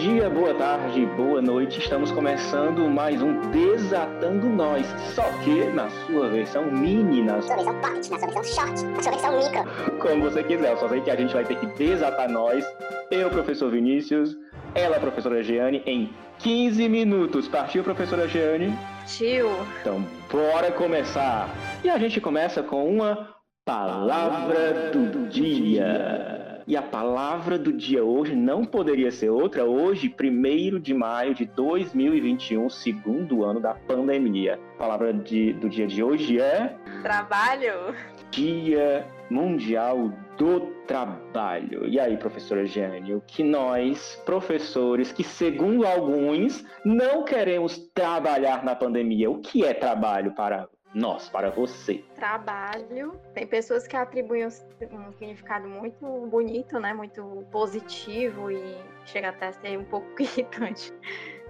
dia, boa tarde, boa noite. Estamos começando mais um Desatando Nós, só que na sua versão mini, na sua versão part, na sua versão short, na sua versão micro. Como você quiser, eu só sei que a gente vai ter que desatar nós, eu, professor Vinícius, ela, professora Jeane, em 15 minutos. Partiu, professora Jeane? Tio. Então, bora começar. E a gente começa com uma palavra do dia. E a palavra do dia hoje não poderia ser outra. Hoje, 1 de maio de 2021, segundo ano da pandemia. A palavra de, do dia de hoje é. Trabalho. Dia Mundial do Trabalho. E aí, professora Jane, o que nós, professores, que segundo alguns não queremos trabalhar na pandemia, o que é trabalho para nós, para você? Trabalho. Tem pessoas que atribuem um significado muito bonito, né? Muito positivo e chega até a ser um pouco irritante.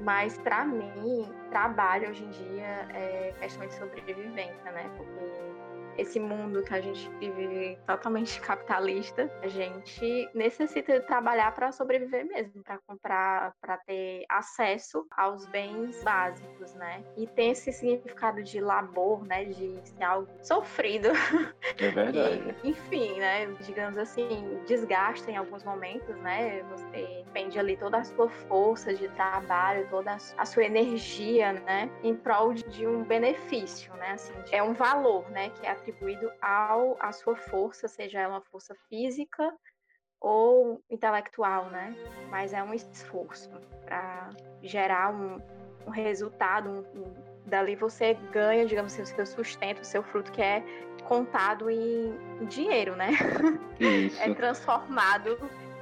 Mas para mim, trabalho hoje em dia é questão de sobrevivência, né? Porque esse mundo que a gente vive totalmente capitalista, a gente necessita trabalhar para sobreviver mesmo, para comprar, para ter acesso aos bens básicos, né? E tem esse significado de labor, né? De ser algo sofrido. É verdade. E, enfim, né? Digamos assim, desgasta em alguns momentos, né? Você pende ali toda a sua força de trabalho, toda a sua energia, né? Em prol de um benefício, né? Assim, é um valor, né? Que é atribuído ao a sua força, seja ela uma força física ou intelectual, né? Mas é um esforço para gerar um, um resultado, um, um, dali você ganha, digamos assim, o seu sustento, o seu fruto que é contado em dinheiro, né? Isso. é transformado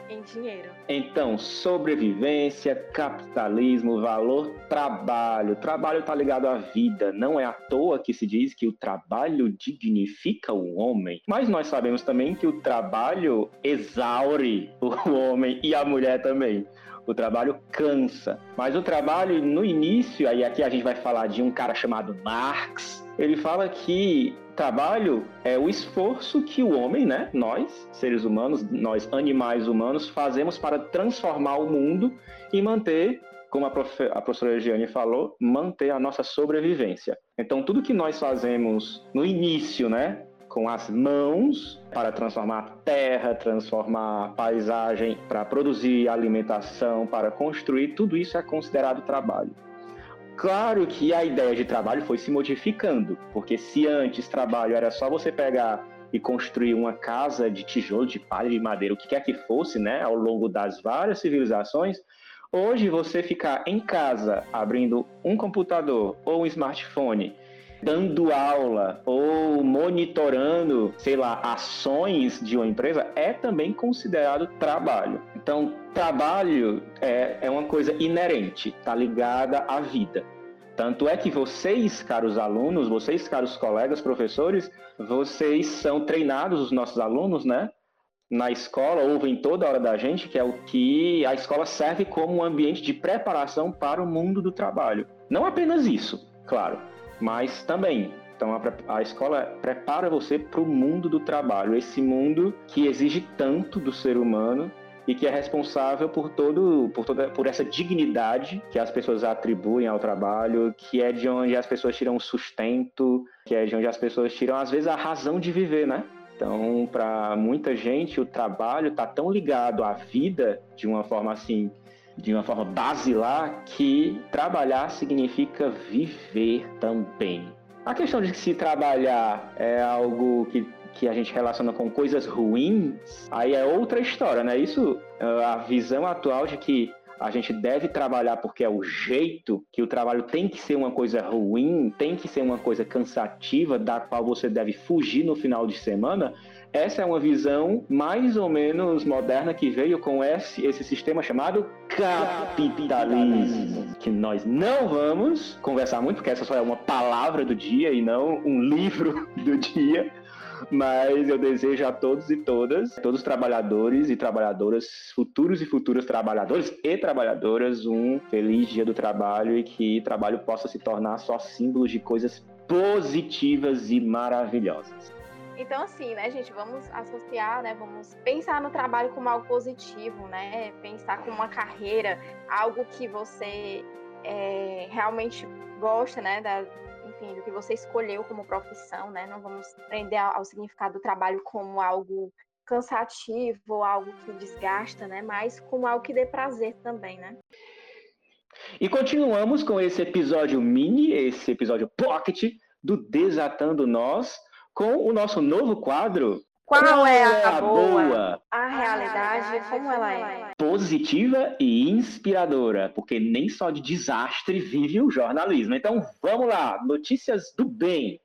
em dinheiro. Então, sobrevivência, capitalismo, valor, trabalho. Trabalho está ligado à vida. Não é à toa que se diz que o trabalho dignifica o homem. Mas nós sabemos também que o trabalho exaure o homem e a mulher também. O trabalho cansa. Mas o trabalho, no início, aí aqui a gente vai falar de um cara chamado Marx. Ele fala que trabalho é o esforço que o homem, né, nós, seres humanos, nós animais humanos, fazemos para transformar o mundo e manter, como a, prof, a professora Giane falou, manter a nossa sobrevivência. Então, tudo que nós fazemos no início, né, com as mãos para transformar terra, transformar paisagem, para produzir alimentação, para construir, tudo isso é considerado trabalho. Claro que a ideia de trabalho foi se modificando, porque se antes trabalho era só você pegar e construir uma casa de tijolo, de palha, de madeira, o que quer que fosse, né, ao longo das várias civilizações, hoje você ficar em casa abrindo um computador ou um smartphone, dando aula ou monitorando, sei lá, ações de uma empresa é também considerado trabalho. Então, trabalho é, é uma coisa inerente, está ligada à vida. Tanto é que vocês, caros alunos, vocês, caros colegas, professores, vocês são treinados, os nossos alunos, né? Na escola, ouvem toda hora da gente, que é o que a escola serve como um ambiente de preparação para o mundo do trabalho. Não apenas isso, claro, mas também então a, a, escola prepara você para o mundo do trabalho, esse mundo que exige tanto do ser humano e que é responsável por todo por toda por essa dignidade que as pessoas atribuem ao trabalho, que é de onde as pessoas tiram o sustento, que é de onde as pessoas tiram às vezes a razão de viver, né? Então, para muita gente, o trabalho está tão ligado à vida de uma forma assim, de uma forma basilar, que trabalhar significa viver também. A questão de que se trabalhar é algo que que a gente relaciona com coisas ruins, aí é outra história, né? Isso, ah, a visão atual de que a gente deve trabalhar porque é o jeito, que o trabalho tem que ser uma coisa ruim, tem que ser uma coisa cansativa, da qual você deve fugir no final de semana, essa é uma visão mais ou menos moderna que veio com esse, esse sistema chamado capitalismo. Que nós não vamos conversar muito, porque essa só é uma palavra do dia e não um livro do dia. Mas eu desejo a todos e todas, todos os trabalhadores e trabalhadoras, futuros e futuras trabalhadores e trabalhadoras, um feliz dia do trabalho e que trabalho possa se tornar só símbolos de coisas positivas e maravilhosas. Então, assim, né, gente, vamos associar, né? Vamos pensar no trabalho como algo positivo, né? Pensar como uma carreira, algo que você é, realmente gosta, né? Da, enfim, do que você escolheu como profissão, né? Não vamos prender ao, significado do trabalho como algo cansativo, algo que desgasta, né? Mas como algo que dê prazer também, né? E continuamos com esse episódio mini, esse episódio pocket do Desatando Nós, com o nosso novo quadro. Qual, Qual é, é a, boa? boa? A realidade, como ela é? Positiva e inspiradora, porque nem só de desastre vive o jornalismo. Então vamos lá, notícias do bem.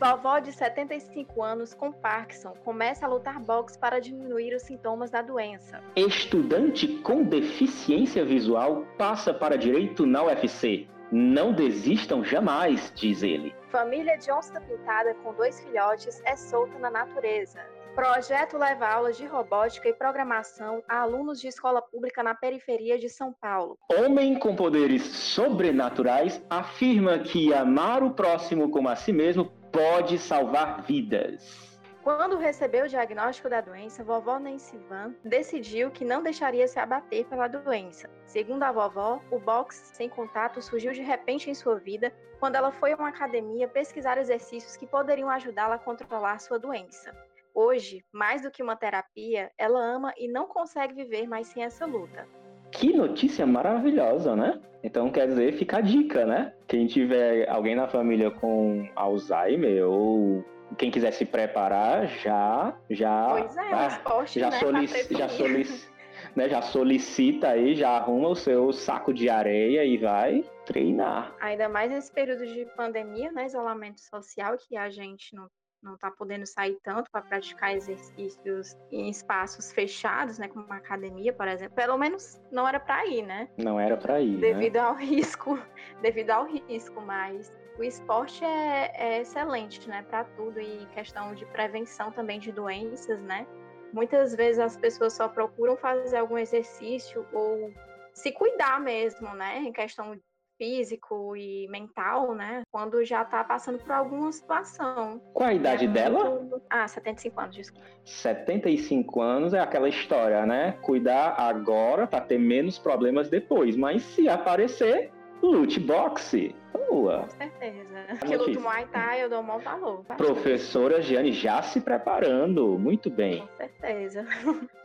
Vovó de 75 anos com Parkinson começa a lutar boxe para diminuir os sintomas da doença. Estudante com deficiência visual passa para direito na UFC. Não desistam jamais, diz ele. Família de onça pintada com dois filhotes é solta na natureza. Projeto leva aulas de robótica e programação a alunos de escola pública na periferia de São Paulo. Homem com poderes sobrenaturais afirma que amar o próximo como a si mesmo pode salvar vidas. Quando recebeu o diagnóstico da doença, vovó Nancy Van decidiu que não deixaria se abater pela doença. Segundo a vovó, o boxe sem contato surgiu de repente em sua vida quando ela foi a uma academia pesquisar exercícios que poderiam ajudá-la a controlar sua doença. Hoje, mais do que uma terapia, ela ama e não consegue viver mais sem essa luta. Que notícia maravilhosa, né? Então quer dizer, fica a dica, né? Quem tiver alguém na família com Alzheimer ou quem quiser se preparar, já já pois é, ah, esporte, já, né, solic, já, solic, né, já solicita aí, já arruma o seu saco de areia e vai treinar. Ainda mais nesse período de pandemia, né, isolamento social que a gente não não está podendo sair tanto para praticar exercícios em espaços fechados, né, como uma academia, por exemplo. Pelo menos não era para ir, né? Não era para ir. Né? Devido né? ao risco, devido ao risco, mas o esporte é, é excelente, né, para tudo e questão de prevenção também de doenças, né? Muitas vezes as pessoas só procuram fazer algum exercício ou se cuidar mesmo, né, em questão físico e mental, né? Quando já tá passando por alguma situação. Qual a idade é dela? Muito... Ah, 75 anos, desculpa. 75 anos é aquela história, né? Cuidar agora para ter menos problemas depois. Mas se aparecer, lute boxe. Boa. Com certeza. Que luto Muay Thai, eu dou mão valor. Professora Giane já se preparando. Muito bem. Com certeza.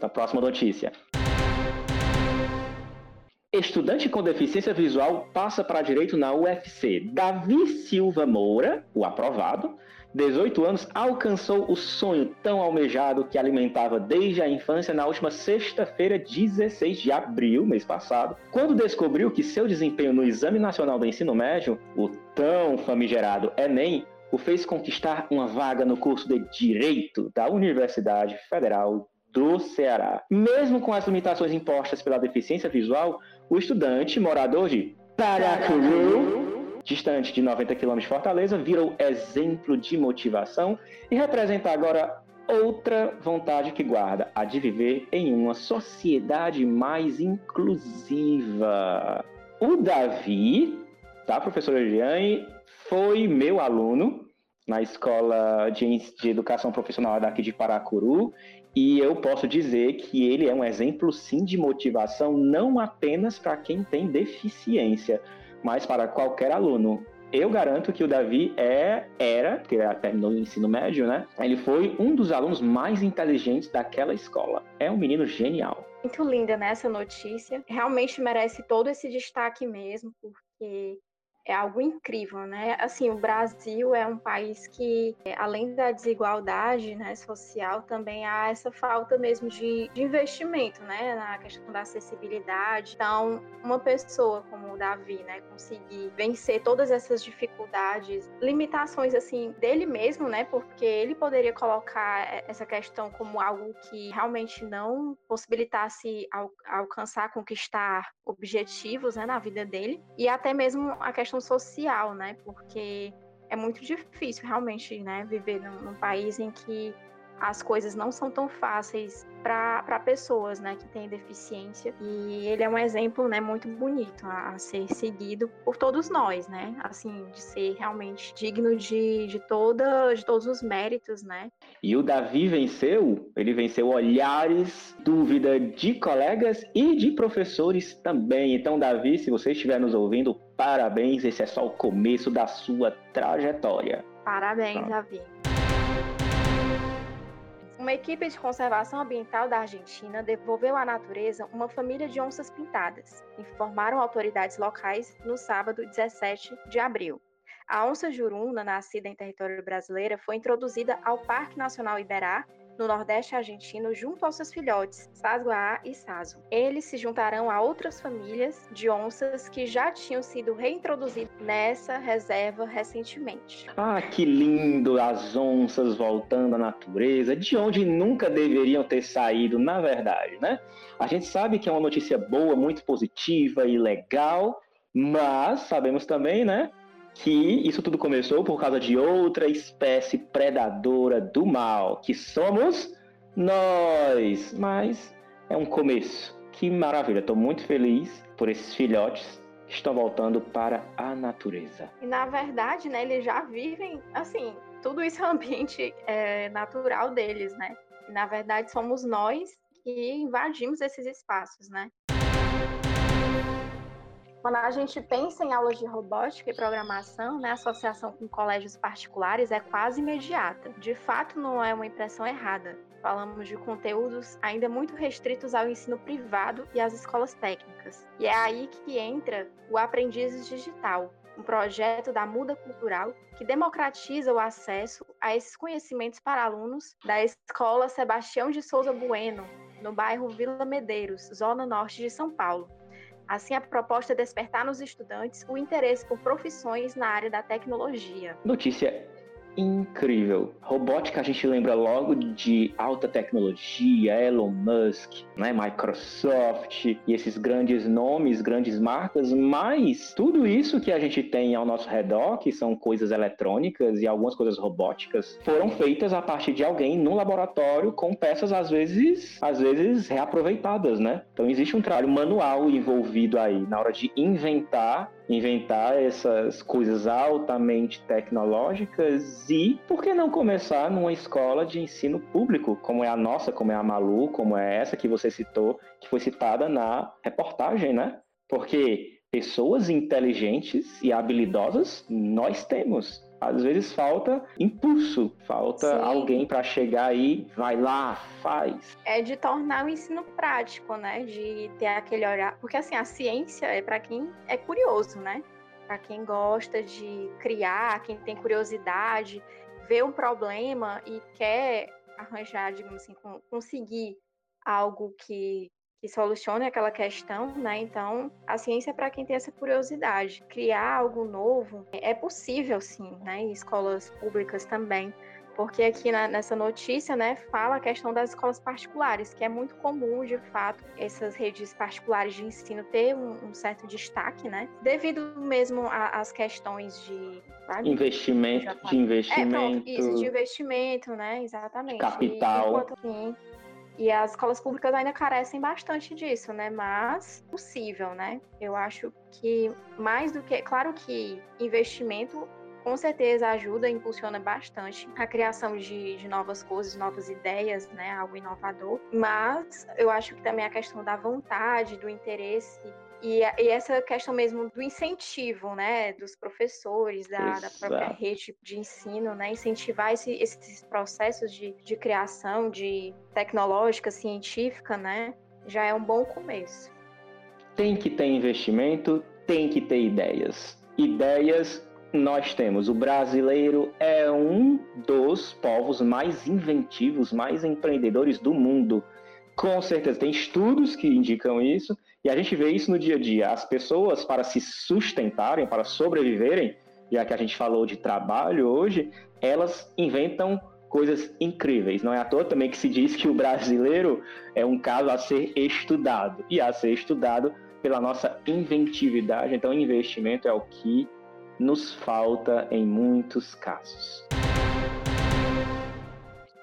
A próxima notícia. Estudante com deficiência visual passa para direito na UFC. Davi Silva Moura, o aprovado, 18 anos, alcançou o sonho tão almejado que alimentava desde a infância na última sexta-feira, 16 de abril, mês passado, quando descobriu que seu desempenho no Exame Nacional do Ensino Médio, o tão famigerado Enem, o fez conquistar uma vaga no curso de Direito da Universidade Federal do Ceará. Mesmo com as limitações impostas pela deficiência visual, o estudante, morador de Paracuru, distante de 90 km de Fortaleza, virou exemplo de motivação e representa agora outra vontade que guarda, a de viver em uma sociedade mais inclusiva. O Davi, tá, professora Eliane, foi meu aluno na escola de, de educação profissional daqui de Paracuru e eu posso dizer que ele é um exemplo, sim, de motivação, não apenas para quem tem deficiência, mas para qualquer aluno. Eu garanto que o Davi é, era, porque terminou o ensino médio, né? Ele foi um dos alunos mais inteligentes daquela escola. É um menino genial. Muito linda nessa né, notícia. Realmente merece todo esse destaque mesmo, porque é algo incrível, né? Assim, o Brasil é um país que, além da desigualdade né, social, também há essa falta mesmo de, de, investimento, né? Na questão da acessibilidade. Então, uma pessoa como Davi, né, conseguir vencer todas essas dificuldades, limitações, assim, dele mesmo, né? Porque ele poderia colocar essa questão como algo que realmente não possibilitasse al alcançar, conquistar objetivos, né, na vida dele. E até mesmo a questão questão social, né? Porque é muito difícil realmente, né, viver num, num país em que as coisas não são tão fáceis para pessoas, né, que têm deficiência. E ele é um exemplo, né, muito bonito a, a, ser seguido por todos nós, né, assim, de ser realmente digno de, de, toda, de todos os méritos, né. E o Davi venceu, ele venceu olhares, dúvida de colegas e de professores também. Então, Davi, se você estiver nos ouvindo, parabéns, esse é só o começo da sua trajetória. Parabéns. Davi. Uma equipe de conservação ambiental da Argentina devolveu à natureza uma família de onças pintadas, informaram autoridades locais no sábado 17 de abril. A onça juruna, nascida em território brasileiro, foi introduzida ao Parque Nacional Iberá no Nordeste argentino junto aos seus filhotes, Sasguaá e Saso. Eles se juntarão a outras famílias de onças que já tinham sido reintroduzidas nessa reserva recentemente. Ah, que lindo as onças voltando à natureza, de onde nunca deveriam ter saído, na verdade, né? A gente sabe que é uma notícia boa, muito positiva e legal, mas sabemos também, né, que isso tudo começou por causa de outra espécie predadora do mal, que somos nós. Mas é um começo. Que maravilha! Estou muito feliz por esses filhotes que estão voltando para a natureza. E na verdade, né, eles já vivem assim. Tudo isso é ambiente é, natural deles, né? E, na verdade, somos nós que invadimos esses espaços, né? Quando a gente pensa em aulas de robótica e programação, né, a associação com colégios particulares é quase imediata. De fato, não é uma impressão errada. Falamos de conteúdos ainda muito restritos ao ensino privado e às escolas técnicas. E é aí que entra o Aprendizes Digital, um projeto da Muda Cultural que democratiza o acesso a esses conhecimentos para alunos da Escola Sebastião de Souza Bueno, no bairro Vila Medeiros, zona norte de São Paulo. Assim, a proposta é despertar nos estudantes o interesse por profissões na área da tecnologia. Notícia incrível. Robótica a gente lembra logo de alta tecnologia, Elon Musk, né, Microsoft e esses grandes nomes, grandes marcas, mas tudo isso que a gente tem ao nosso redor, que são coisas eletrônicas e algumas coisas robóticas, foram feitas a partir de alguém no laboratório com peças às vezes, às vezes reaproveitadas, né? Então existe um trabalho manual envolvido aí na hora de inventar inventar essas coisas altamente tecnológicas e por que não começar numa escola de ensino público, como é a nossa, como é a Malu, como é essa que você citou, que foi citada na reportagem, né? Porque pessoas inteligentes e habilidosas nós temos. Às vezes falta impulso, falta Sim. alguém para chegar aí, vai lá, faz. É de tornar o ensino prático, né? De ter aquele olhar, porque assim, a ciência é para quem é curioso, né? Para quem gosta de criar, quem tem curiosidade, vê um problema e quer arranjar, digamos assim, conseguir algo que que solucione aquela questão, né? Então, a ciência é para quem tem essa curiosidade. Criar algo novo é possível, sim, né? Em escolas públicas também. Porque aqui na, nessa notícia, né, fala a questão das escolas particulares, que é muito comum, de fato, essas redes particulares de ensino ter um, um certo destaque, né, devido mesmo às questões de sabe? investimento, de investimento, é, pronto, isso, de investimento, né, exatamente. Capital. E, enquanto, sim, e as escolas públicas ainda carecem bastante disso, né? Mas possível, né? Eu acho que mais do que. Claro que investimento com certeza ajuda, impulsiona bastante a criação de, de, novas coisas, novas ideias, né? Algo inovador. Mas eu acho que também a questão da vontade, do interesse e, e, essa questão mesmo do incentivo, né, dos professores, da, da própria rede de ensino, né, incentivar esse, esses processos de, de criação, de tecnológica, científica, né, já é um bom começo. Tem que ter investimento, tem que ter ideias. Ideias nós temos. O brasileiro é um dos povos mais inventivos, mais empreendedores do mundo. Com certeza, tem estudos que indicam isso e a gente vê isso no dia a dia. As pessoas, para se sustentarem, para sobreviverem, já que a gente falou de trabalho hoje, elas inventam coisas incríveis. Não é à toa também que se diz que o brasileiro é um caso a ser estudado e a ser estudado pela nossa inventividade. Então, investimento é o que nos falta em muitos casos.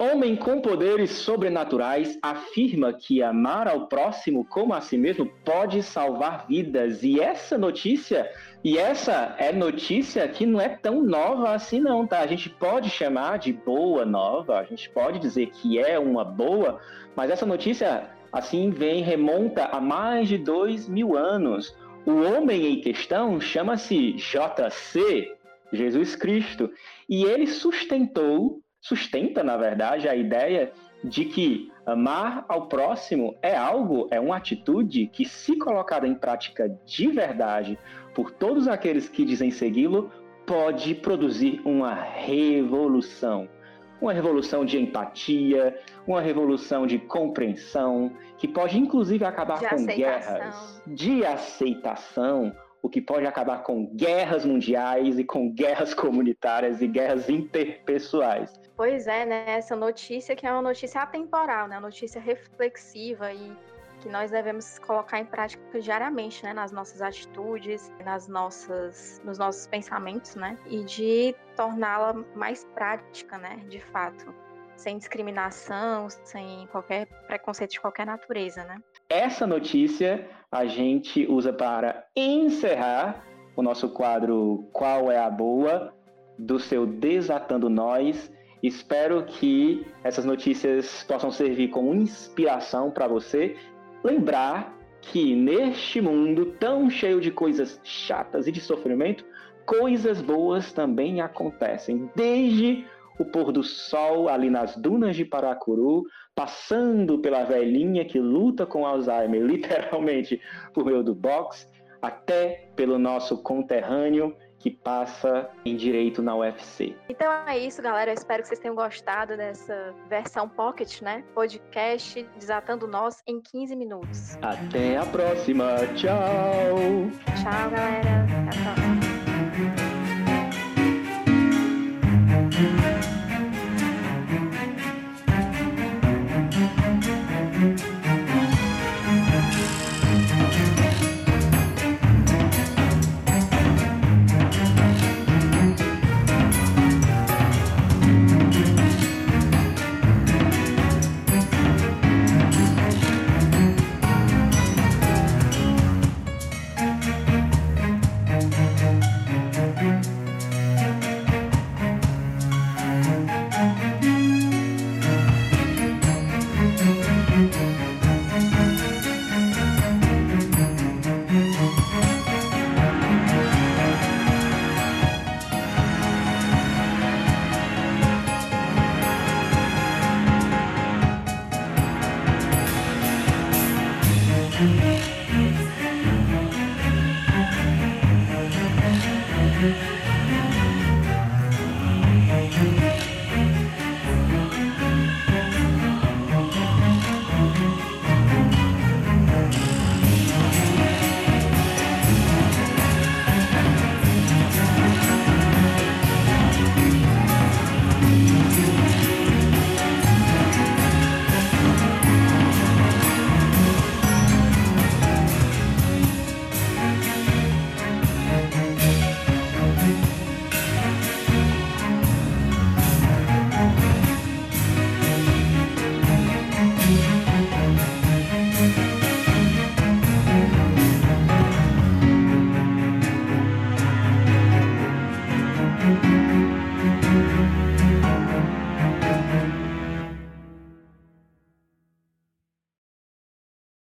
Homem com poderes sobrenaturais afirma que amar ao próximo como a si mesmo pode salvar vidas. E essa notícia, e essa é notícia que não é tão nova assim não, tá? A gente pode chamar de boa nova, a gente pode dizer que é uma boa, mas essa notícia, assim, vem, remonta a mais de dois mil anos. O homem em questão chama-se JC, Jesus Cristo, e ele sustentou sustenta, na verdade, a ideia de que amar ao próximo é algo, é uma atitude que, se colocada em prática de verdade por todos aqueles que dizem segui-lo, pode produzir uma revolução. Uma revolução de empatia, uma revolução de compreensão, que pode inclusive acabar de com aceitação. guerras, de aceitação, o que pode acabar com guerras mundiais e com guerras comunitárias e guerras interpessoais. Pois é, né? Essa notícia que é uma notícia atemporal, né? Uma notícia reflexiva e que nós devemos colocar em prática diariamente, né, nas nossas atitudes, nas nossas, nos nossos pensamentos, né, e de torná-la mais prática, né, de fato, sem discriminação, sem qualquer preconceito de qualquer natureza, né. Essa notícia a gente usa para encerrar o nosso quadro Qual é a Boa do seu Desatando Nós Espero que essas notícias possam servir como inspiração para você lembrar que neste mundo tão cheio de coisas chatas e de sofrimento, coisas boas também acontecem. Desde o pôr do sol ali nas dunas de Paracuru, passando pela velhinha que luta com Alzheimer, literalmente por meio do box, até pelo nosso conterrâneo que passa em direito na UFC. Então é isso, galera. Eu espero que vocês tenham gostado dessa versão pocket, né? Podcast Desatando Nós em 15 minutos. Até a próxima. Tchau. Tchau, galera. Até a próxima.